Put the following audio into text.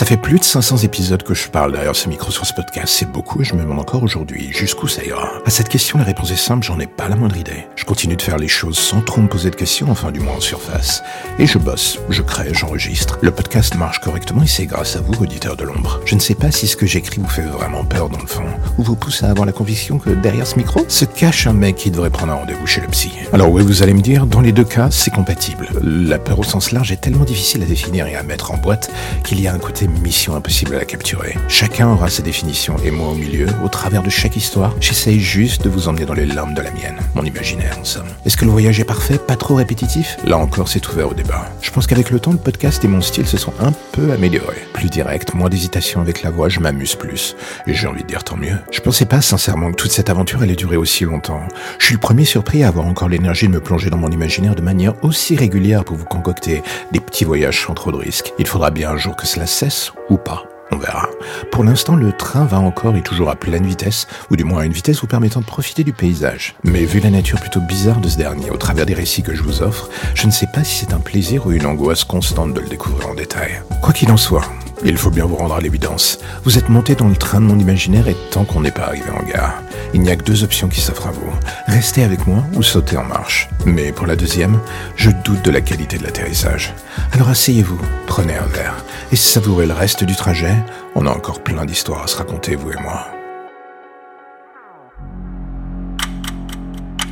Ça fait plus de 500 épisodes que je parle derrière ce micro sur ce podcast. C'est beaucoup et je me demande encore aujourd'hui jusqu'où ça ira. À cette question, la réponse est simple, j'en ai pas la moindre idée. Je continue de faire les choses sans trop me poser de questions, enfin du moins en surface. Et je bosse, je crée, j'enregistre. Le podcast marche correctement et c'est grâce à vous, auditeurs de l'ombre. Je ne sais pas si ce que j'écris vous fait vraiment peur dans le fond, ou vous pousse à avoir la conviction que derrière ce micro se cache un mec qui devrait prendre un rendez-vous chez le psy. Alors oui, vous allez me dire, dans les deux cas, c'est compatible. La peur au sens large est tellement difficile à définir et à mettre en boîte qu'il y a un côté mission impossible à la capturer. Chacun aura ses définitions et moi au milieu, au travers de chaque histoire, j'essaye juste de vous emmener dans les larmes de la mienne, mon imaginaire en somme. Est-ce que le voyage est parfait, pas trop répétitif? Là encore, c'est ouvert au débat. Je pense qu'avec le temps, le podcast et mon style se sont un peu améliorés. Plus direct, moins d'hésitation avec la voix, je m'amuse plus. Et j'ai envie de dire tant mieux. Je pensais pas sincèrement que toute cette aventure allait durer aussi longtemps. Je suis le premier surpris à avoir encore l'énergie de me plonger dans mon imaginaire de manière aussi régulière pour vous concocter des petits voyages sans trop de risques. Il faudra bien un jour que cela cesse ou pas. On verra. Pour l'instant, le train va encore et toujours à pleine vitesse, ou du moins à une vitesse vous permettant de profiter du paysage. Mais vu la nature plutôt bizarre de ce dernier, au travers des récits que je vous offre, je ne sais pas si c'est un plaisir ou une angoisse constante de le découvrir en détail. Quoi qu'il en soit, il faut bien vous rendre à l'évidence. Vous êtes monté dans le train de mon imaginaire et tant qu'on n'est pas arrivé en gare, il n'y a que deux options qui s'offrent à vous. Rester avec moi ou sauter en marche. Mais pour la deuxième, je doute de la qualité de l'atterrissage. Alors asseyez-vous, prenez un verre et savourez le reste du trajet. On a encore plein d'histoires à se raconter, vous et moi.